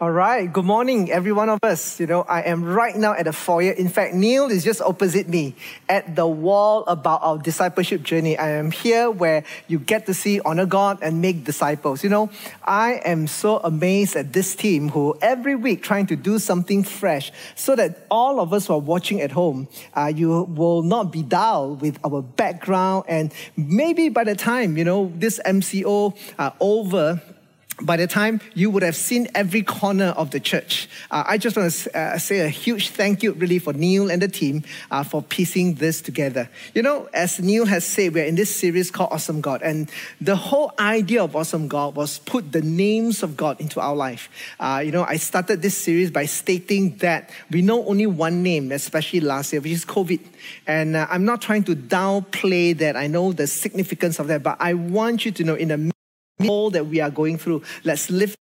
All right. Good morning, every one of us. You know, I am right now at the foyer. In fact, Neil is just opposite me at the wall about our discipleship journey. I am here where you get to see honor God and make disciples. You know, I am so amazed at this team who every week trying to do something fresh so that all of us who are watching at home, uh, you will not be dull with our background. And maybe by the time, you know, this MCO uh, over, by the time you would have seen every corner of the church. Uh, I just want to uh, say a huge thank you, really, for Neil and the team uh, for piecing this together. You know, as Neil has said, we're in this series called Awesome God, and the whole idea of Awesome God was put the names of God into our life. Uh, you know, I started this series by stating that we know only one name, especially last year, which is COVID. And uh, I'm not trying to downplay that. I know the significance of that, but I want you to know in the all that we are going through. Let's lift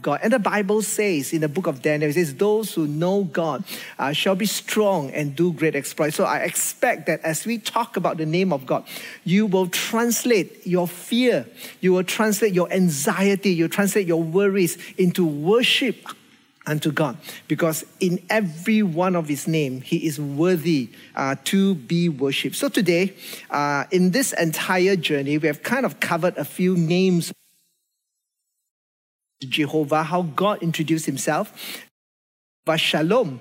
God. And the Bible says in the book of Daniel, it says, Those who know God uh, shall be strong and do great exploits. So I expect that as we talk about the name of God, you will translate your fear, you will translate your anxiety, you translate your worries into worship unto God because in every one of his name he is worthy uh, to be worshipped. So today, uh, in this entire journey, we have kind of covered a few names. Jehovah, how God introduced himself. Shalom,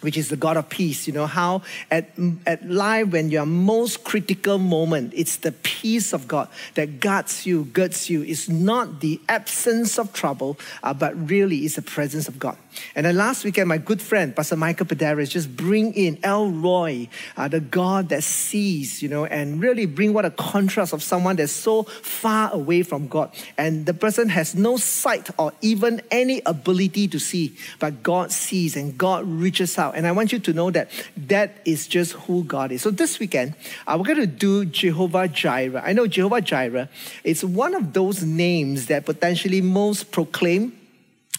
which is the God of peace. You know, how at, at life, when your most critical moment, it's the peace of God that guards you, girds you. It's not the absence of trouble, uh, but really it's the presence of God. And then last weekend, my good friend, Pastor Michael Padaris, just bring in El Roi, uh, the God that sees, you know, and really bring what a contrast of someone that's so far away from God. And the person has no sight or even any ability to see, but God sees and God reaches out. And I want you to know that that is just who God is. So this weekend, uh, we're going to do Jehovah Jireh. I know Jehovah Jireh is one of those names that potentially most proclaim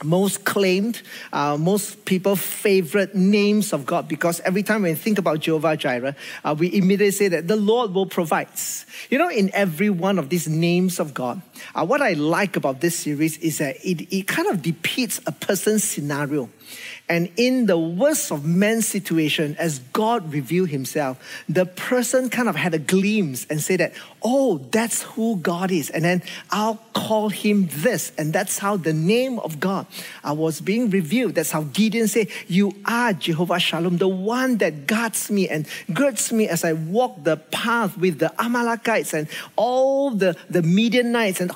most claimed, uh, most people favorite names of God because every time we think about Jehovah Jireh, uh, we immediately say that the Lord will provide. You know, in every one of these names of God, uh, what I like about this series is that it, it kind of depicts a person's scenario. And in the worst of man's situation, as God revealed himself, the person kind of had a glimpse and said that, oh, that's who God is. And then I'll call him this. And that's how the name of God I was being revealed. That's how Gideon said, You are Jehovah Shalom, the one that guards me and girds me as I walk the path with the Amalekites and all the, the Midianites and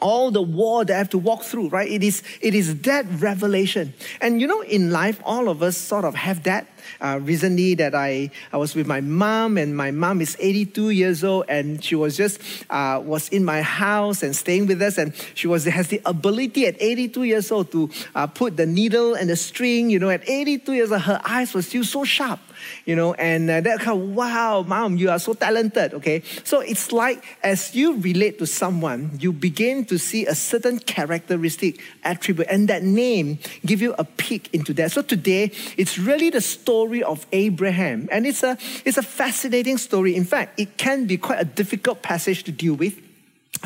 all the war that I have to walk through, right? It is, it is that revelation. And you know, in life, all of us sort of have that uh, recently that I, I was with my mom and my mom is 82 years old and she was just uh, was in my house and staying with us and she was has the ability at 82 years old to uh, put the needle and the string you know at 82 years old her eyes were still so sharp you know and uh, that kind of wow mom you are so talented okay? So it's like as you relate to someone you begin to see a certain characteristic attribute and that name give you a peek into that. So today it's really the story story of Abraham. And it's a, it's a fascinating story. In fact, it can be quite a difficult passage to deal with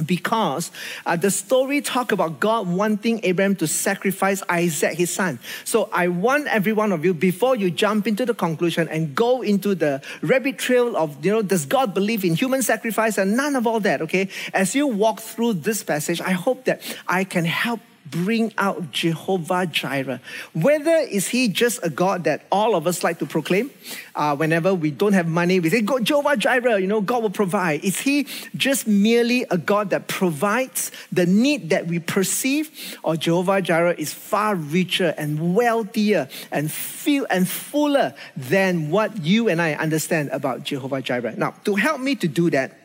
because uh, the story talk about God wanting Abraham to sacrifice Isaac, his son. So I want every one of you, before you jump into the conclusion and go into the rabbit trail of, you know, does God believe in human sacrifice and none of all that, okay? As you walk through this passage, I hope that I can help bring out Jehovah Jireh. Whether is he just a God that all of us like to proclaim, uh, whenever we don't have money, we say, "God, Jehovah Jireh," you know, God will provide. Is he just merely a God that provides the need that we perceive, or Jehovah Jireh is far richer and wealthier and feel and fuller than what you and I understand about Jehovah Jireh? Now, to help me to do that,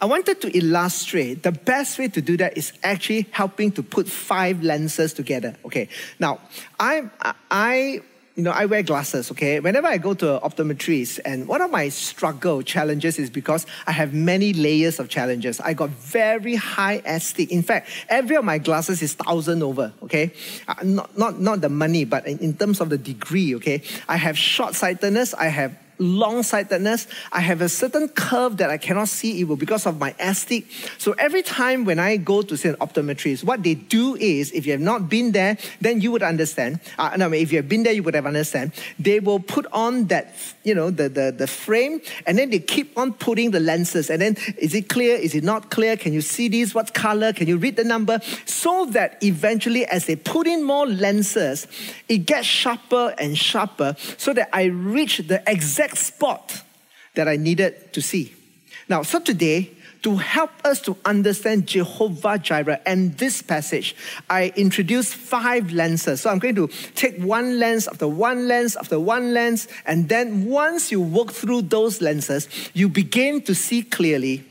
I wanted to illustrate the best way to do that is actually helping to put five lenses together. Okay. Now, I, I, you know, I wear glasses, okay? Whenever I go to an optometrist, and one of my struggle challenges is because I have many layers of challenges. I got very high astig. In fact, every of my glasses is thousand over, okay? Uh, not, not, not the money, but in, in terms of the degree, okay? I have short sightedness, I have long sightedness. I have a certain curve that I cannot see evil because of my astig. So every time when I go to see an optometrist, what they do is, if you have not been there, then you would understand. Uh, no, if you have been there, you would have understand. They will put on that, you know, the, the, the frame, and then they keep on putting the lenses. And then, is it clear? Is it not clear? Can you see these? What color? Can you read the number? So that eventually, as they put in more lenses, it gets sharper and sharper so that I reach the exact spot that I needed to see. Now, so today, to help us to understand Jehovah Jireh and this passage, I introduced five lenses. So I'm going to take one lens after one lens after one lens, and then once you work through those lenses, you begin to see clearly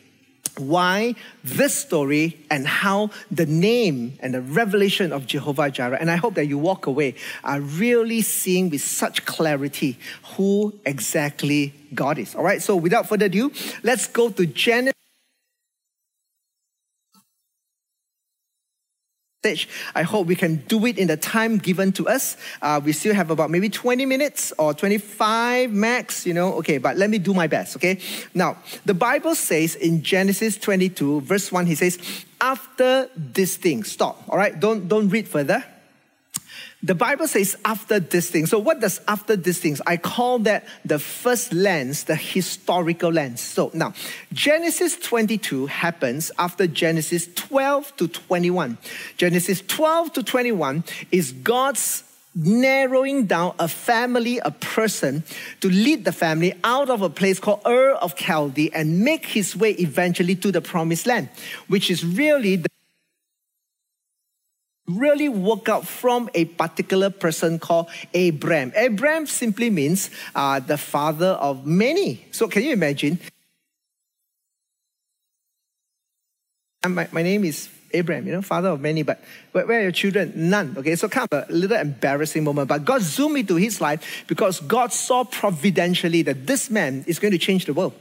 why this story and how the name and the revelation of Jehovah Jireh. And I hope that you walk away are really seeing with such clarity who exactly God is. All right, so without further ado, let's go to Genesis. Stage. I hope we can do it in the time given to us. Uh, we still have about maybe 20 minutes or 25 max, you know. Okay, but let me do my best, okay? Now, the Bible says in Genesis 22, verse 1, he says, after this thing, stop, all right? Don't, don't read further. The Bible says after this thing. So, what does after this things? I call that the first lens, the historical lens. So, now, Genesis 22 happens after Genesis 12 to 21. Genesis 12 to 21 is God's narrowing down a family, a person, to lead the family out of a place called Ur of Chaldee and make his way eventually to the promised land, which is really the really work out from a particular person called Abram. Abram simply means uh, the father of many. So can you imagine? My, my name is Abraham, you know, father of many, but where are your children? None. Okay, so kind of a little embarrassing moment. But God zoomed into his life because God saw providentially that this man is going to change the world.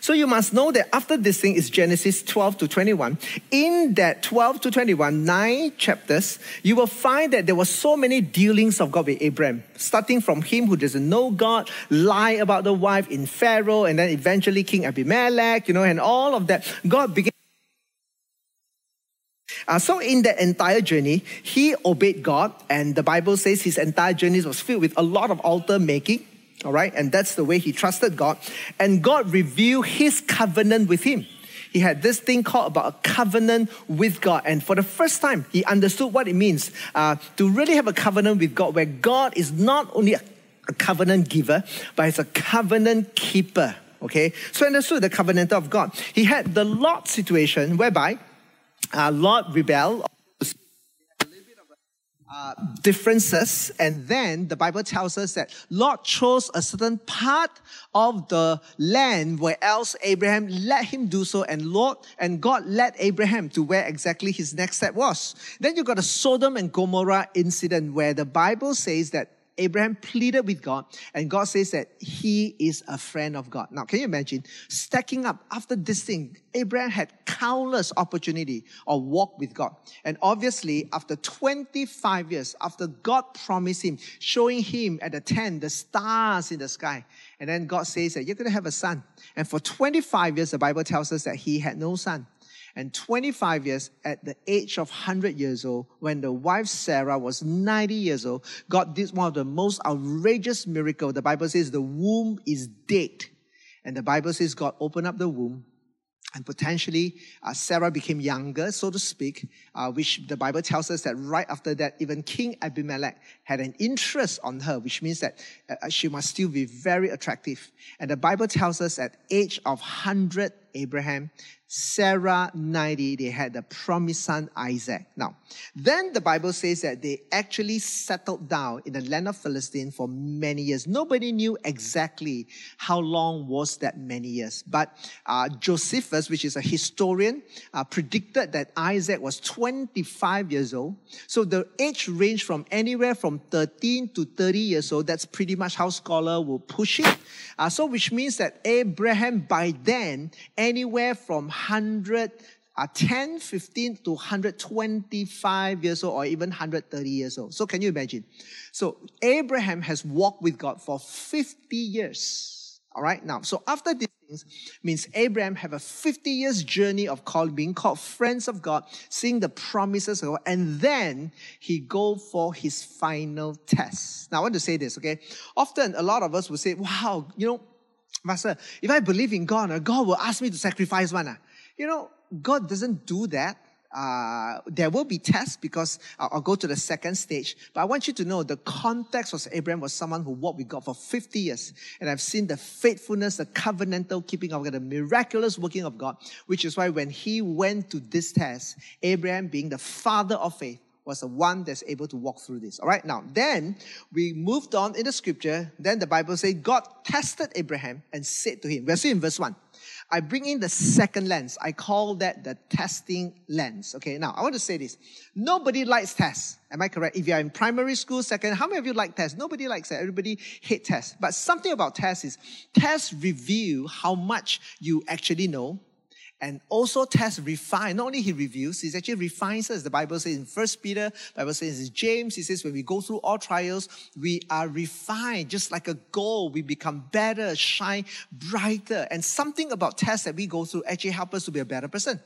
So you must know that after this thing is Genesis 12 to 21. In that 12 to 21, nine chapters, you will find that there were so many dealings of God with Abraham, starting from him who doesn't know God, lie about the wife in Pharaoh, and then eventually King Abimelech, you know, and all of that. God began uh, so, in that entire journey, he obeyed God, and the Bible says his entire journey was filled with a lot of altar making. All right, and that's the way he trusted God. And God revealed his covenant with him. He had this thing called about a covenant with God. And for the first time, he understood what it means uh, to really have a covenant with God, where God is not only a, a covenant giver, but he's a covenant keeper. Okay, so understood the covenant of God. He had the Lot situation whereby uh, Lot rebelled uh, differences. And then the Bible tells us that Lot chose a certain part of the land where else Abraham let him do so. And Lord and God led Abraham to where exactly his next step was. Then you got a Sodom and Gomorrah incident where the Bible says that Abraham pleaded with God, and God says that he is a friend of God. Now, can you imagine stacking up after this thing? Abraham had countless opportunity of walk with God. And obviously, after 25 years, after God promised him, showing him at the tent the stars in the sky, and then God says that you're going to have a son. And for 25 years, the Bible tells us that he had no son and 25 years at the age of 100 years old, when the wife Sarah was 90 years old, God did one of the most outrageous miracles. The Bible says the womb is dead. And the Bible says God opened up the womb and potentially uh, Sarah became younger, so to speak, uh, which the Bible tells us that right after that, even King Abimelech had an interest on her, which means that uh, uh she must still be very attractive. And the Bible tells us at age of 100, Abraham Sarah 90, they had the promised son Isaac. Now, then the Bible says that they actually settled down in the land of Philistine for many years. Nobody knew exactly how long was that many years. But uh, Josephus, which is a historian, uh, predicted that Isaac was 25 years old. So the age range from anywhere from 13 to 30 years old. That's pretty much how scholar will push it. Uh, so which means that Abraham by then, anywhere from 100 are 10, 15 to 125 years old or even 130 years old. So can you imagine? So Abraham has walked with God for 50 years. All right. Now, so after these things means Abraham have a 50 years journey of call, being called friends of God, seeing the promises of God, and then he go for his final test. Now, I want to say this, okay? Often a lot of us will say, wow, you know, Master, if I believe in God, uh, God will ask me to sacrifice one. You know, God doesn't do that. Uh, there will be tests because I'll, I'll, go to the second stage. But I want you to know the context was Abraham was someone who walked with God for 50 years. And I've seen the faithfulness, the covenantal keeping of God, the miraculous working of God, which is why when he went to this test, Abraham being the father of faith, was the one that's able to walk through this. All right, now, then we moved on in the scripture. Then the Bible says God tested Abraham and said to him, we're still in verse 1. I bring in the second lens. I call that the testing lens. Okay, now I want to say this. Nobody likes tests. Am I correct? If you're in primary school, second, how many of you like tests? Nobody likes it. Everybody hate tests. But something about tests is tests reveal how much you actually know and also test refine. Not only he reviews, he actually refines us. The Bible says in First Peter, Bible says in James, he says when we go through all trials, we are refined, just like a gold. We become better, shine brighter. And something about tests that we go through actually help us to be a better person.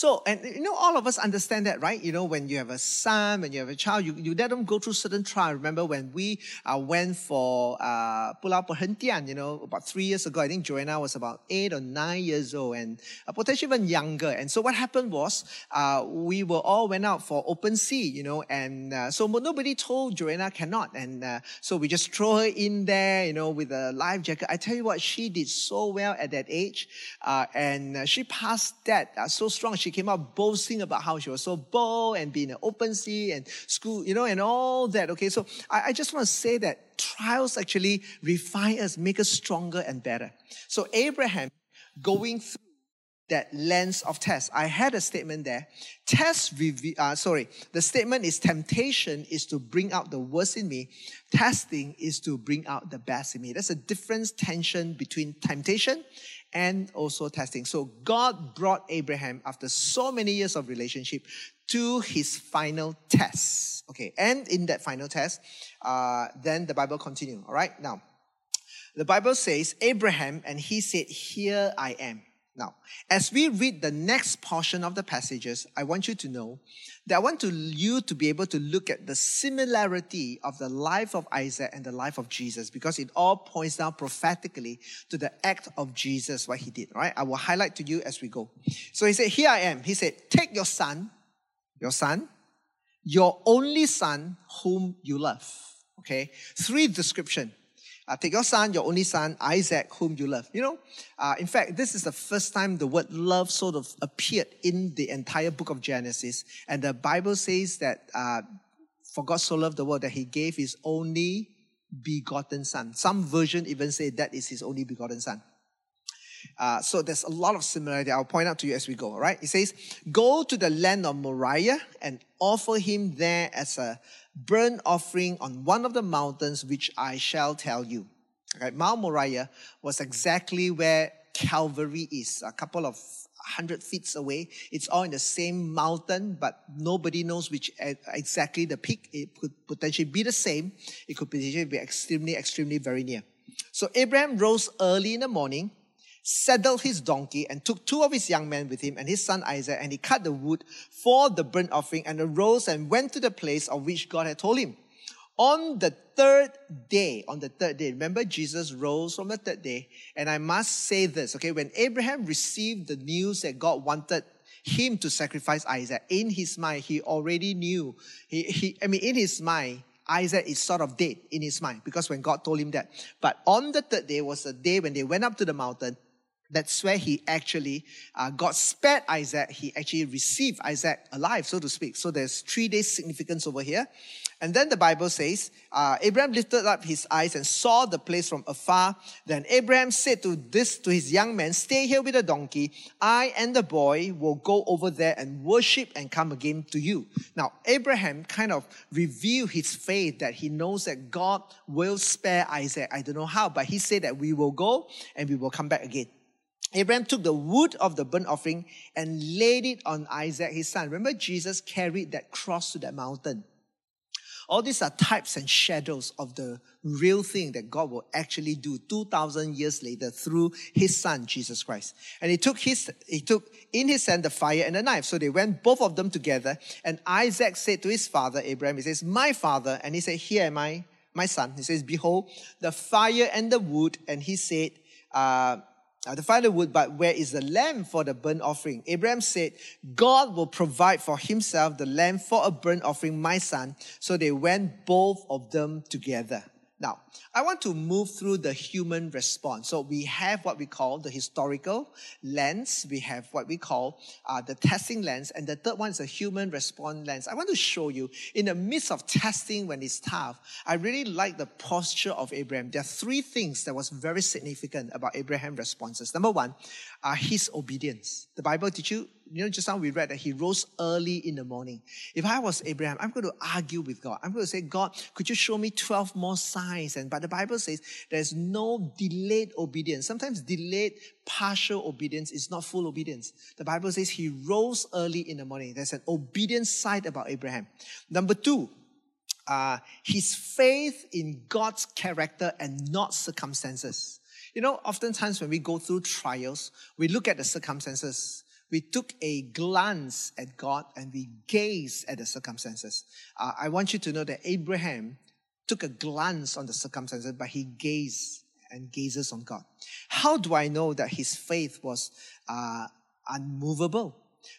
So, and you know, all of us understand that, right? You know, when you have a son, when you have a child, you, you let them go through certain trials. Remember when we uh, went for uh, Pulau Perhentian, you know, about three years ago, I think Joanna was about eight or nine years old and uh, potentially even younger. And so what happened was, uh, we were all went out for open sea, you know, and uh, so nobody told Joanna cannot. And uh, so we just throw her in there, you know, with a life jacket. I tell you what, she did so well at that age. Uh, and uh, she passed that so strong she came out boasting about how she was so bold and being an open sea and school, you know, and all that. Okay, so I, I just want to say that trials actually refine us, make us stronger and better. So Abraham going through that lens of test. I had a statement there. Test review, uh, sorry, the statement is temptation is to bring out the worst in me. Testing is to bring out the best in me. There's a difference tension between temptation and also testing. So God brought Abraham after so many years of relationship to his final test. Okay, and in that final test, uh, then the Bible continue. All right, now the Bible says Abraham and he said, "Here I am." Now, as we read the next portion of the passages, I want you to know that I want to, you to be able to look at the similarity of the life of Isaac and the life of Jesus because it all points down prophetically to the act of Jesus, what he did, right? I will highlight to you as we go. So he said, Here I am. He said, Take your son, your son, your only son whom you love. Okay? Three description uh, take your son, your only son, Isaac, whom you love. You know, uh, in fact, this is the first time the word love sort of appeared in the entire book of Genesis. And the Bible says that uh, for God so loved the world that he gave his only begotten son. Some version even say that is his only begotten son. Uh, so there's a lot of similarity. I'll point out to you as we go. All right. It says, "Go to the land of Moriah and offer him there as a burnt offering on one of the mountains which I shall tell you. Okay, Mount Moriah was exactly where Calvary is, a couple of hundred feet away. It's all in the same mountain, but nobody knows which exactly the peak. It could potentially be the same. It could potentially be extremely, extremely very near. So Abraham rose early in the morning saddled his donkey and took two of his young men with him and his son Isaac, and he cut the wood for the burnt offering and arose and went to the place of which God had told him. On the third day, on the third day, remember Jesus rose from the third day. And I must say this, okay, when Abraham received the news that God wanted him to sacrifice Isaac, in his mind, he already knew, he, he, I mean, in his mind, Isaac is sort of dead in his mind because when God told him that. But on the third day was the day when they went up to the mountain that's where he actually, uh, God spared Isaac. He actually received Isaac alive, so to speak. So there's three days significance over here. And then the Bible says, uh, Abraham lifted up his eyes and saw the place from afar. Then Abraham said to this, to his young man, stay here with the donkey. I and the boy will go over there and worship and come again to you. Now, Abraham kind of revealed his faith that he knows that God will spare Isaac. I don't know how, but he said that we will go and we will come back again. Abraham took the wood of the burnt offering and laid it on Isaac, his son. Remember, Jesus carried that cross to that mountain. All these are types and shadows of the real thing that God will actually do 2000 years later through his son Jesus Christ. And he took his he took in his hand the fire and the knife. So they went both of them together and Isaac said to his father Abraham he says, "My father." And he said, "Here am I, my son." He says, "Behold, the fire and the wood." And he said, uh, uh, the firewood, but where is the lamb for the burnt offering? Abraham said, God will provide for himself the lamb for a burnt offering, my son. So they went both of them together. Now, I want to move through the human response. So we have what we call the historical lens. We have what we call uh, the testing lens. And the third one is a human response lens. I want to show you in the midst of testing when it's tough, I really like the posture of Abraham. There are three things that was very significant about Abraham's responses. Number one, uh, his obedience. The Bible, did you you know, just now we read that he rose early in the morning. If I was Abraham, I'm going to argue with God. I'm going to say, God, could you show me 12 more signs? And but the Bible says there's no delayed obedience. Sometimes delayed partial obedience is not full obedience. The Bible says he rose early in the morning. There's an obedient side about Abraham. Number two, uh, his faith in God's character and not circumstances. You know, oftentimes when we go through trials, we look at the circumstances we took a glance at God and we gazed at the circumstances. Uh, I want you to know that Abraham took a glance on the circumstances, but he gazed and gazes on God. How do I know that his faith was uh, unmovable?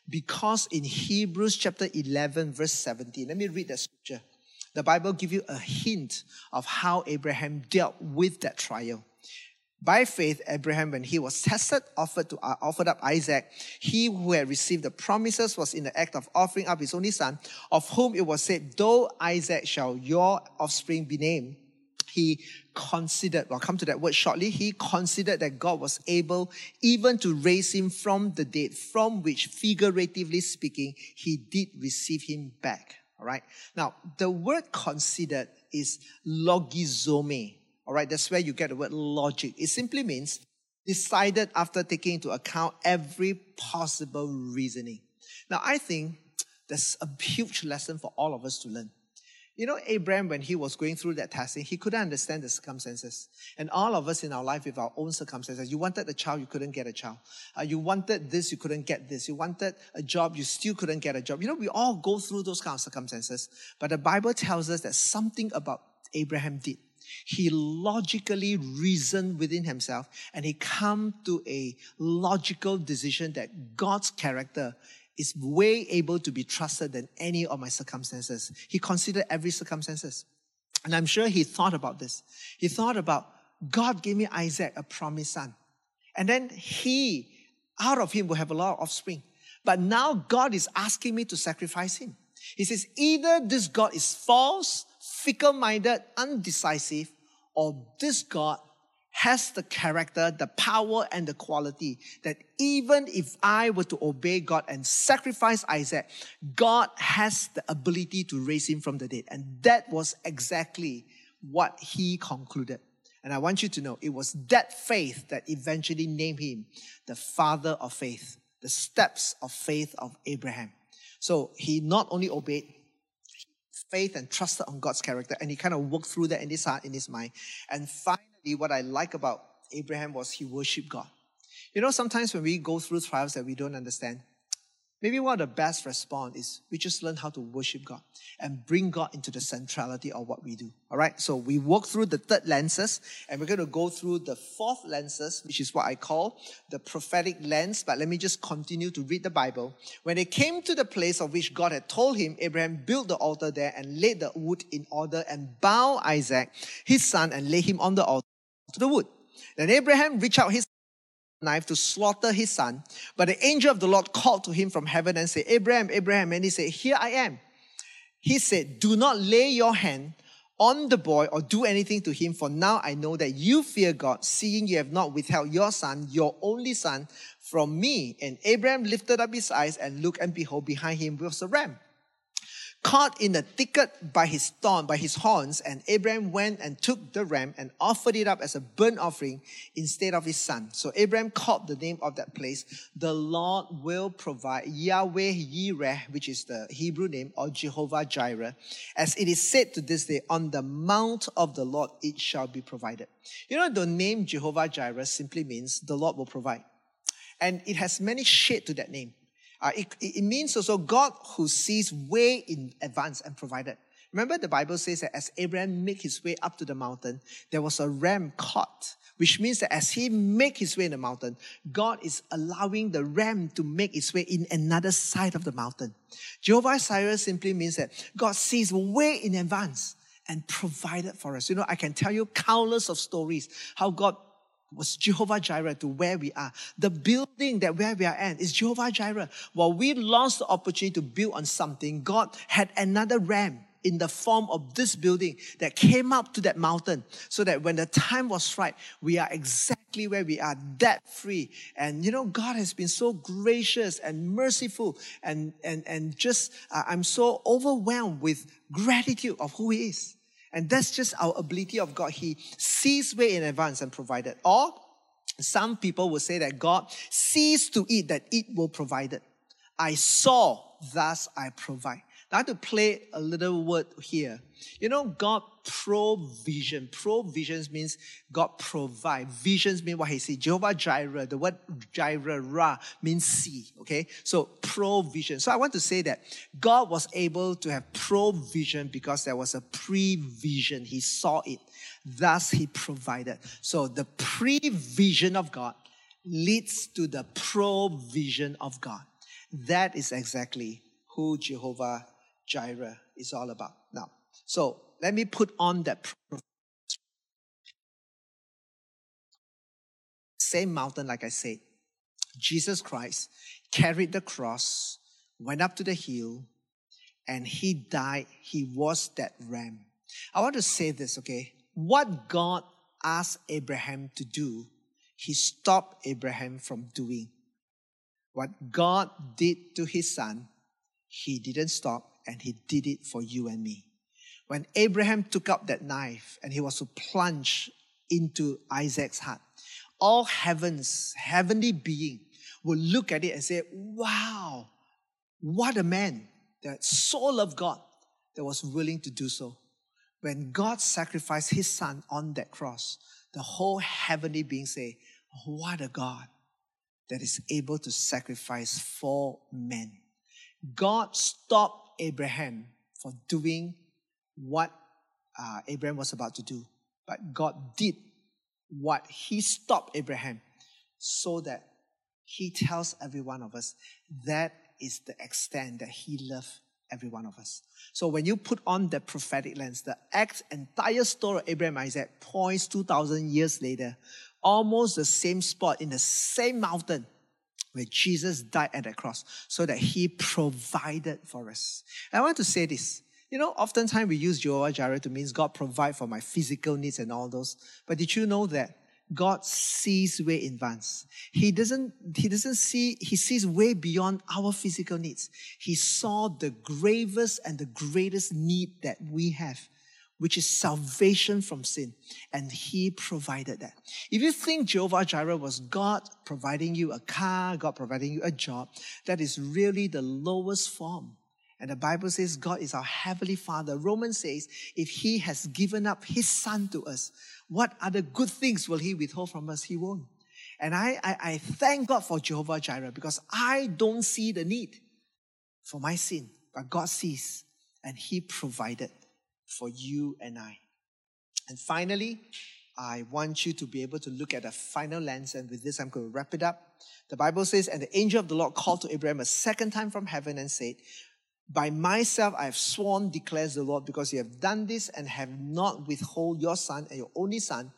Because in Hebrews chapter 11, verse 17, let me read that scripture. The Bible gives you a hint of how Abraham dealt with that trial. By faith, Abraham, when he was tested, offered, to, uh, offered up Isaac. He who had received the promises was in the act of offering up his only son, of whom it was said, Though Isaac shall your offspring be named. He considered, well, come to that word shortly. He considered that God was able even to raise him from the dead, from which, figuratively speaking, he did receive him back. All right. Now, the word considered is logizomai. All right, that's where you get the word logic. It simply means decided after taking into account every possible reasoning. Now, I think there's a huge lesson for all of us to learn. You know, Abraham, when he was going through that testing, he couldn't understand the circumstances. And all of us in our life with our own circumstances. You wanted a child, you couldn't get a child. Uh, you wanted this, you couldn't get this. You wanted a job, you still couldn't get a job. You know, we all go through those kind of circumstances. But the Bible tells us that something about Abraham did. He logically reasoned within himself and he come to a logical decision that God's character is way able to be trusted than any of my circumstances. He considered every circumstances. And I'm sure he thought about this. He thought about God gave me Isaac, a promised son. And then he, out of him, will have a lot of offspring. But now God is asking me to sacrifice him. He says, either this God is false fickle minded, undecisive, or this God has the character, the power, and the quality that even if I were to obey God and sacrifice Isaac, God has the ability to raise him from the dead. And that was exactly what he concluded. And I want you to know it was that faith that eventually named him the father of faith, the steps of faith of Abraham. So he not only obeyed, faith and trusted on God's character. And he kind of worked through that in his heart, in his mind. And finally, what I like about Abraham was he worshiped God. You know, sometimes when we go through trials that we don't understand, Maybe one of the best response is we just learn how to worship God and bring God into the centrality of what we do. All right. So we walk through the third lenses and we're going to go through the fourth lenses, which is what I call the prophetic lens. But let me just continue to read the Bible. When they came to the place of which God had told him, Abraham built the altar there and laid the wood in order and bow Isaac, his son, and lay him on the altar to the wood. Then Abraham reached out his knife to slaughter his son. But the angel of the Lord called to him from heaven and said, Abraham, Abraham. And he said, Here I am. He said, Do not lay your hand on the boy or do anything to him, for now I know that you fear God, seeing you have not withheld your son, your only son, from me. And Abraham lifted up his eyes and looked, and behold, behind him was a ram caught in the thicket by his thorn, by his horns, and Abraham went and took the ram and offered it up as a burnt offering instead of his son. So Abraham called the name of that place, the Lord will provide, Yahweh Yireh, which is the Hebrew name, or Jehovah Jireh. As it is said to this day, on the mount of the Lord it shall be provided. You know, the name Jehovah Jireh simply means the Lord will provide. And it has many shades to that name. Uh, it, it means also God who sees way in advance and provided. Remember the Bible says that as Abraham made his way up to the mountain, there was a ram caught, which means that as he make his way in the mountain, God is allowing the ram to make its way in another side of the mountain. Jehovah Jireh simply means that God sees way in advance and provided for us. You know, I can tell you countless of stories how God was Jehovah Jireh to where we are. The building that where we are at is Jehovah Jireh. While we lost the opportunity to build on something, God had another ram in the form of this building that came up to that mountain so that when the time was right, we are exactly where we are, debt free. And you know, God has been so gracious and merciful and, and, and just, uh, I'm so overwhelmed with gratitude of who He is. And that's just our ability of God. He sees way in advance and provided. Or some people will say that God sees to it that it will provide it. I saw, thus I provide. I have to play a little word here. You know, God provision. Provisions means God provide. Visions mean what he said. Jehovah Jireh, the word Jireh, Ra, means see. Okay? So provision. So I want to say that God was able to have provision because there was a prevision. He saw it. Thus he provided. So the prevision of God leads to the provision of God. That is exactly who Jehovah Jireh is all about. Now, so let me put on that same mountain, like I said. Jesus Christ carried the cross, went up to the hill, and he died. He was that ram. I want to say this, okay? What God asked Abraham to do, he stopped Abraham from doing. What God did to his son, he didn't stop and he did it for you and me. When Abraham took up that knife and he was to plunge into Isaac's heart, all heavens, heavenly being will look at it and say, Wow, what a man that soul of God that was willing to do so. When God sacrificed his son on that cross, the whole heavenly being say, What a God that is able to sacrifice for men. God stopped Abraham for doing what uh, Abraham was about to do. But God did what He stopped Abraham so that He tells every one of us that is the extent that He loved every one of us. So when you put on the prophetic lens, the act, entire story of Abraham Isaac points 2,000 years later, almost the same spot in the same mountain where Jesus died at the cross so that he provided for us. And I want to say this. You know, oftentimes we use Jehovah Jireh to mean God provide for my physical needs and all those. But did you know that God sees way in advance? He doesn't, he doesn't see, he sees way beyond our physical needs. He saw the gravest and the greatest need that we have which is salvation from sin. And He provided that. If you think Jehovah Jireh was God providing you a car, God providing you a job, that is really the lowest form. And the Bible says God is our heavenly Father. Romans says if He has given up His Son to us, what other good things will He withhold from us? He won't. And I, I, I thank God for Jehovah Jireh because I don't see the need for my sin, but God sees and He provided for you and I. And finally, I want you to be able to look at a final lens, and with this, I'm going to wrap it up. The Bible says, And the angel of the Lord called to Abraham a second time from heaven and said, By myself I have sworn, declares the Lord, because you have done this and have not withhold your son and your only son,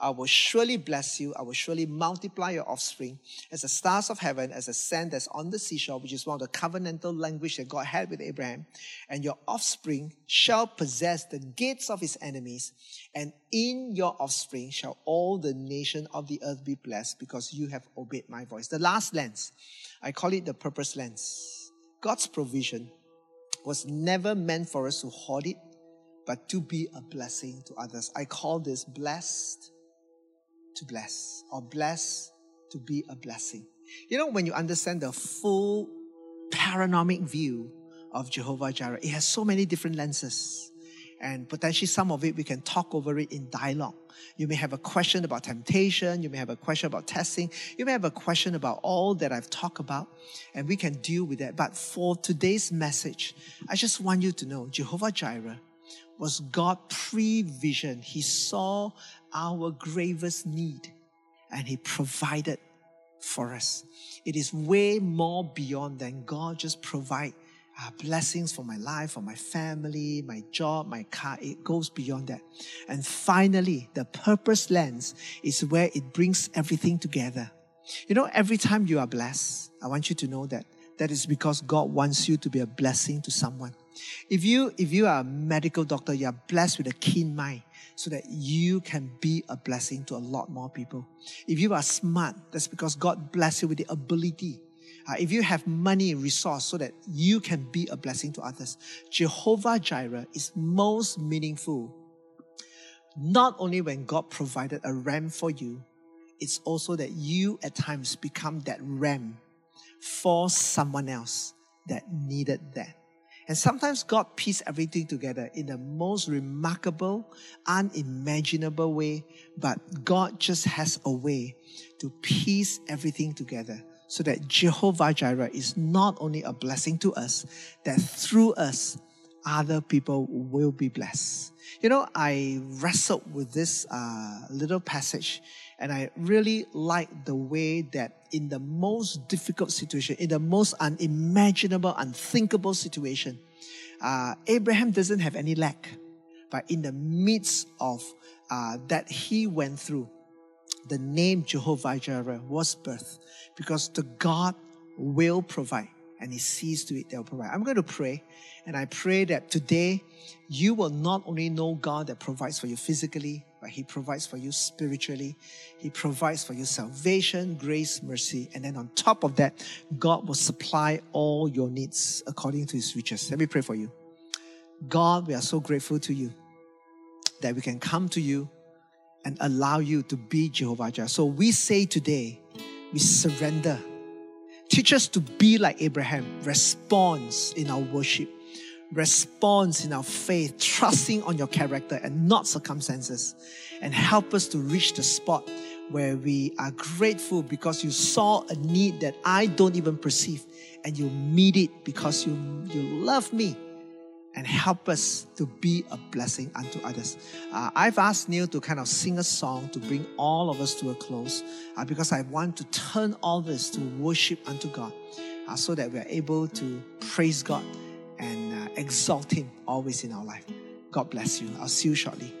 I will surely bless you. I will surely multiply your offspring as the stars of heaven, as the sand that's on the seashore, which is one of the covenantal language that God had with Abraham. And your offspring shall possess the gates of his enemies. And in your offspring shall all the nation of the earth be blessed because you have obeyed my voice. The last lens, I call it the purpose lens. God's provision was never meant for us to hoard it, but to be a blessing to others. I call this blessed to bless, or blessed to be a blessing. You know, when you understand the full panoramic view of Jehovah Jireh, it has so many different lenses. And potentially some of it we can talk over it in dialogue. You may have a question about temptation. You may have a question about testing. You may have a question about all that I've talked about, and we can deal with that. But for today's message, I just want you to know Jehovah Jireh was God pre-vision. He saw our gravest need and He provided for us. It is way more beyond than God just provide uh, blessings for my life, for my family, my job, my car. It goes beyond that. And finally, the purpose lens is where it brings everything together. You know, every time you are blessed, I want you to know that that is because God wants you to be a blessing to someone. If you if you are a medical doctor, you are blessed with a keen mind so that you can be a blessing to a lot more people. If you are smart, that's because God bless you with the ability uh, if you have money and resource so that you can be a blessing to others, Jehovah Jireh is most meaningful. Not only when God provided a ram for you, it's also that you at times become that ram for someone else that needed that. And sometimes God pieced everything together in the most remarkable, unimaginable way, but God just has a way to piece everything together so that Jehovah Jireh is not only a blessing to us, that through us, other people will be blessed. You know, I wrestled with this uh, little passage and I really like the way that in the most difficult situation, in the most unimaginable, unthinkable situation, uh, Abraham doesn't have any lack. But in the midst of uh, that he went through, the name Jehovah Jireh was birthed because the God will provide and he sees to it they'll provide. I'm going to pray and I pray that today you will not only know God that provides for you physically, but he provides for you spiritually. He provides for you salvation, grace, mercy. And then on top of that, God will supply all your needs according to his riches. Let me pray for you. God, we are so grateful to you that we can come to you and allow you to be Jehovah Jireh. So we say today, we surrender. Teach us to be like Abraham, response in our worship, response in our faith, trusting on your character and not circumstances. And help us to reach the spot where we are grateful because you saw a need that I don't even perceive. And you meet it because you, you love me and help us to be a blessing unto others. Uh, I've asked Neil to kind of sing a song to bring all of us to a close uh, because I want to turn all this to worship unto God uh, so that we are able to praise God and uh, exalt Him always in our life. God bless you. I'll see you shortly.